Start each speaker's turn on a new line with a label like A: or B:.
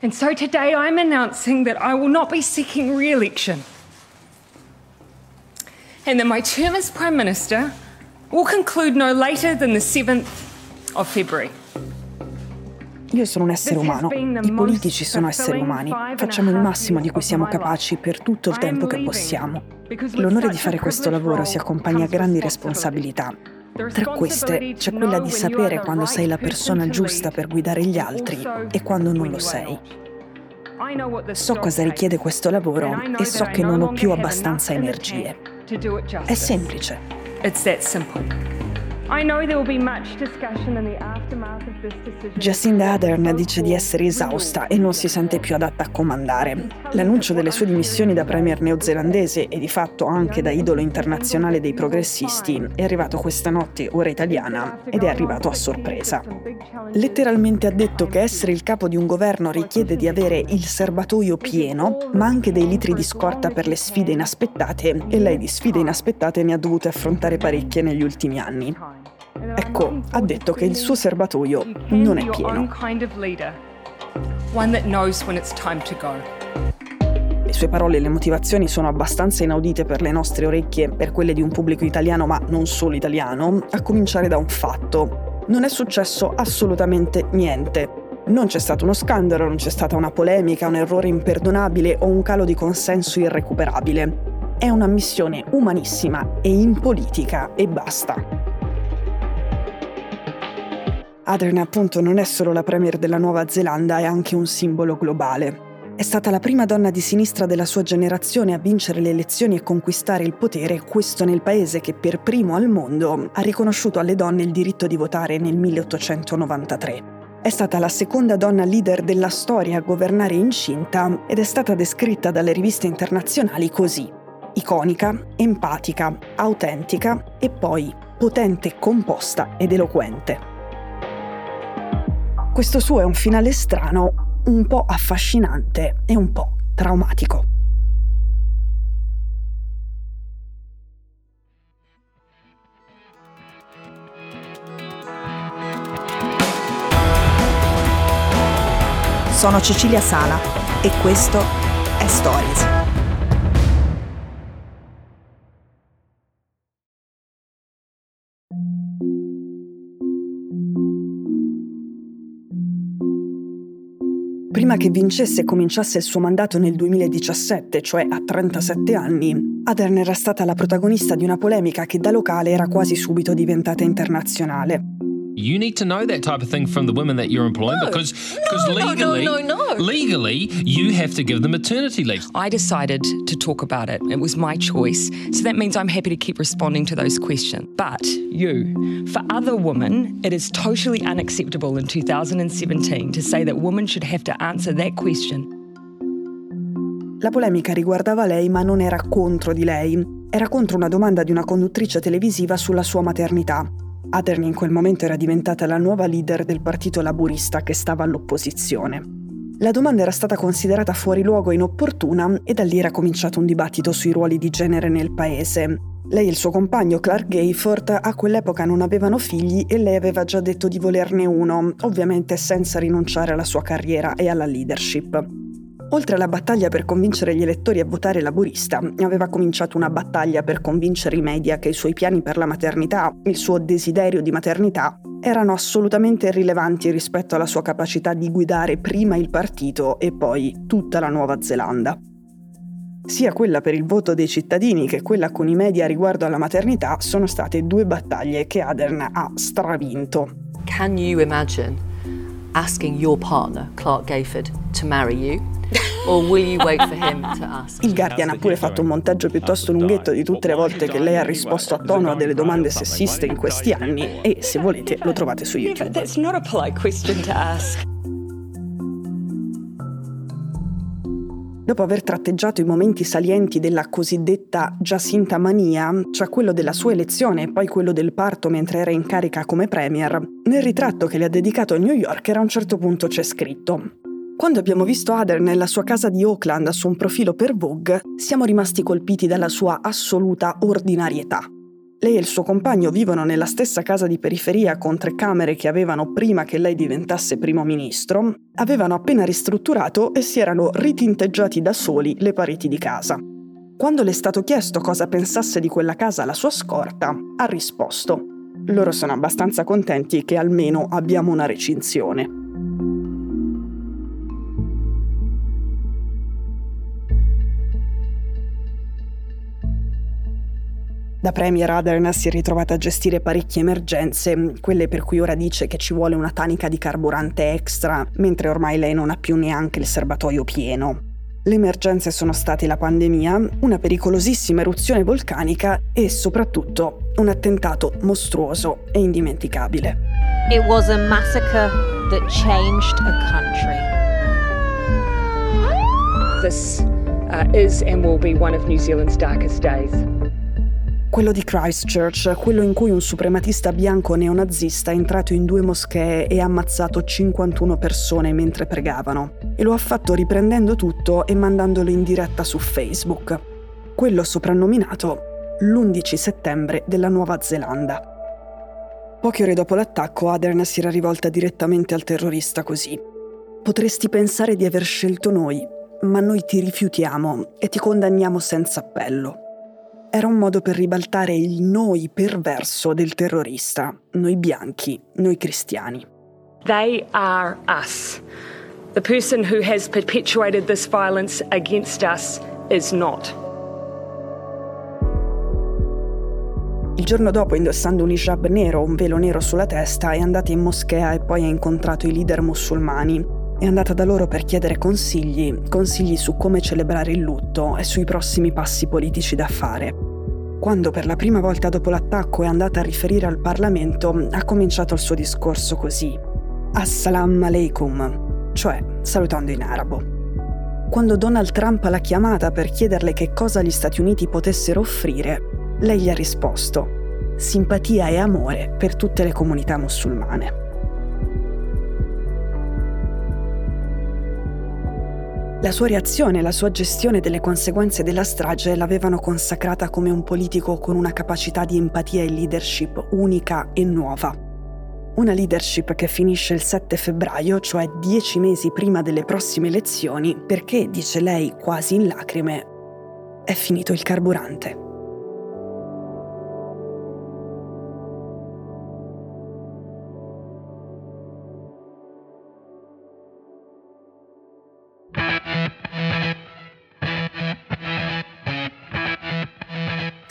A: And so today I'm announcing that I will not be seeking re election. And that my term as Prime Minister will conclude no later than the 7th of February.
B: Io sono un essere umano, i politici sono esseri umani, facciamo il massimo di cui siamo capaci per tutto il tempo che possiamo. L'onore di fare questo lavoro si accompagna a grandi responsabilità. Tra queste c'è quella di sapere quando sei la persona giusta per guidare gli altri e quando non lo sei. So cosa richiede questo lavoro e so che non ho più abbastanza energie. È semplice.
A: It's that simple.
B: Jacinda Ardern dice di essere esausta e non si sente più adatta a comandare. L'annuncio delle sue dimissioni da premier neozelandese e di fatto anche da idolo internazionale dei progressisti è arrivato questa notte ora italiana ed è arrivato a sorpresa. Letteralmente ha detto che essere il capo di un governo richiede di avere il serbatoio pieno, ma anche dei litri di scorta per le sfide inaspettate e lei di sfide inaspettate ne ha dovute affrontare parecchie negli ultimi anni. Ecco, ha detto che il suo serbatoio non è pieno. Le sue parole e le motivazioni sono abbastanza inaudite per le nostre orecchie, per quelle di un pubblico italiano, ma non solo italiano, a cominciare da un fatto. Non è successo assolutamente niente. Non c'è stato uno scandalo, non c'è stata una polemica, un errore imperdonabile o un calo di consenso irrecuperabile. È una missione umanissima e in politica e basta. Adrian appunto non è solo la premier della Nuova Zelanda, è anche un simbolo globale. È stata la prima donna di sinistra della sua generazione a vincere le elezioni e conquistare il potere, questo nel paese che per primo al mondo ha riconosciuto alle donne il diritto di votare nel 1893. È stata la seconda donna leader della storia a governare incinta ed è stata descritta dalle riviste internazionali così. Iconica, empatica, autentica e poi potente, composta ed eloquente. Questo suo è un finale strano, un po' affascinante e un po' traumatico.
C: Sono Cecilia Sala e questo è Stories.
B: Prima che vincesse e cominciasse il suo mandato nel 2017, cioè a 37 anni, Adern era stata la protagonista di una polemica che da locale era quasi subito diventata internazionale.
D: You need to know that type of thing from the women that you're employing
E: no,
D: because
E: no,
D: legally,
E: no, no, no,
D: legally, you have to give them maternity leave.
E: I decided to talk about it. It was my choice. So that means I'm happy to keep responding to those questions. But you, for other women, it is totally unacceptable in 2017 to say that women should have to answer that question.
B: La polemica riguardava lei, ma non era contro di lei. Era contro una domanda di una conduttrice televisiva sulla sua maternità. Adern in quel momento era diventata la nuova leader del partito laburista che stava all'opposizione. La domanda era stata considerata fuori luogo e inopportuna e da lì era cominciato un dibattito sui ruoli di genere nel paese. Lei e il suo compagno Clark Gayford a quell'epoca non avevano figli e lei aveva già detto di volerne uno, ovviamente senza rinunciare alla sua carriera e alla leadership. Oltre alla battaglia per convincere gli elettori a votare laburista, aveva cominciato una battaglia per convincere i media che i suoi piani per la maternità, il suo desiderio di maternità, erano assolutamente irrilevanti rispetto alla sua capacità di guidare prima il partito e poi tutta la Nuova Zelanda. Sia quella per il voto dei cittadini che quella con i media riguardo alla maternità sono state due battaglie che Adern ha stravinto.
F: Can you imagine asking your partner, Clark Gayford, to marry you?
B: Il Guardian ha pure fatto un montaggio piuttosto lunghetto di tutte le volte che lei ha risposto a tono a delle domande sessiste in questi anni e se volete lo trovate su YouTube. Dopo aver tratteggiato i momenti salienti della cosiddetta Giacinta mania, cioè quello della sua elezione e poi quello del parto mentre era in carica come premier, nel ritratto che le ha dedicato a New Yorker a un certo punto c'è scritto quando abbiamo visto Ader nella sua casa di Oakland su un profilo per Vogue, siamo rimasti colpiti dalla sua assoluta ordinarietà. Lei e il suo compagno vivono nella stessa casa di periferia con tre camere che avevano prima che lei diventasse primo ministro, avevano appena ristrutturato e si erano ritinteggiati da soli le pareti di casa. Quando le è stato chiesto cosa pensasse di quella casa alla sua scorta, ha risposto loro sono abbastanza contenti che almeno abbiamo una recinzione. Da Premier Adern si è ritrovata a gestire parecchie emergenze, quelle per cui ora dice che ci vuole una tanica di carburante extra, mentre ormai lei non ha più neanche il serbatoio pieno. Le emergenze sono state la pandemia, una pericolosissima eruzione vulcanica e soprattutto un attentato mostruoso e indimenticabile.
G: It was a massacre that changed a country.
E: This uh, is and will be one of New Zealand's darkest days.
B: Quello di Christchurch, quello in cui un suprematista bianco neonazista è entrato in due moschee e ha ammazzato 51 persone mentre pregavano. E lo ha fatto riprendendo tutto e mandandolo in diretta su Facebook. Quello soprannominato l'11 settembre della Nuova Zelanda. Poche ore dopo l'attacco, Adern si era rivolta direttamente al terrorista così. Potresti pensare di aver scelto noi, ma noi ti rifiutiamo e ti condanniamo senza appello era un modo per ribaltare il noi perverso del terrorista, noi bianchi, noi cristiani.
E: They are us. The person who has perpetuated this violence against us is not.
B: Il giorno dopo, indossando un hijab nero, un velo nero sulla testa, è andata in moschea e poi ha incontrato i leader musulmani. È andata da loro per chiedere consigli, consigli su come celebrare il lutto e sui prossimi passi politici da fare. Quando per la prima volta dopo l'attacco è andata a riferire al Parlamento, ha cominciato il suo discorso così: Assalamu alaikum, cioè salutando in arabo. Quando Donald Trump l'ha chiamata per chiederle che cosa gli Stati Uniti potessero offrire, lei gli ha risposto: simpatia e amore per tutte le comunità musulmane. La sua reazione e la sua gestione delle conseguenze della strage l'avevano consacrata come un politico con una capacità di empatia e leadership unica e nuova. Una leadership che finisce il 7 febbraio, cioè dieci mesi prima delle prossime elezioni, perché, dice lei quasi in lacrime, è finito il carburante.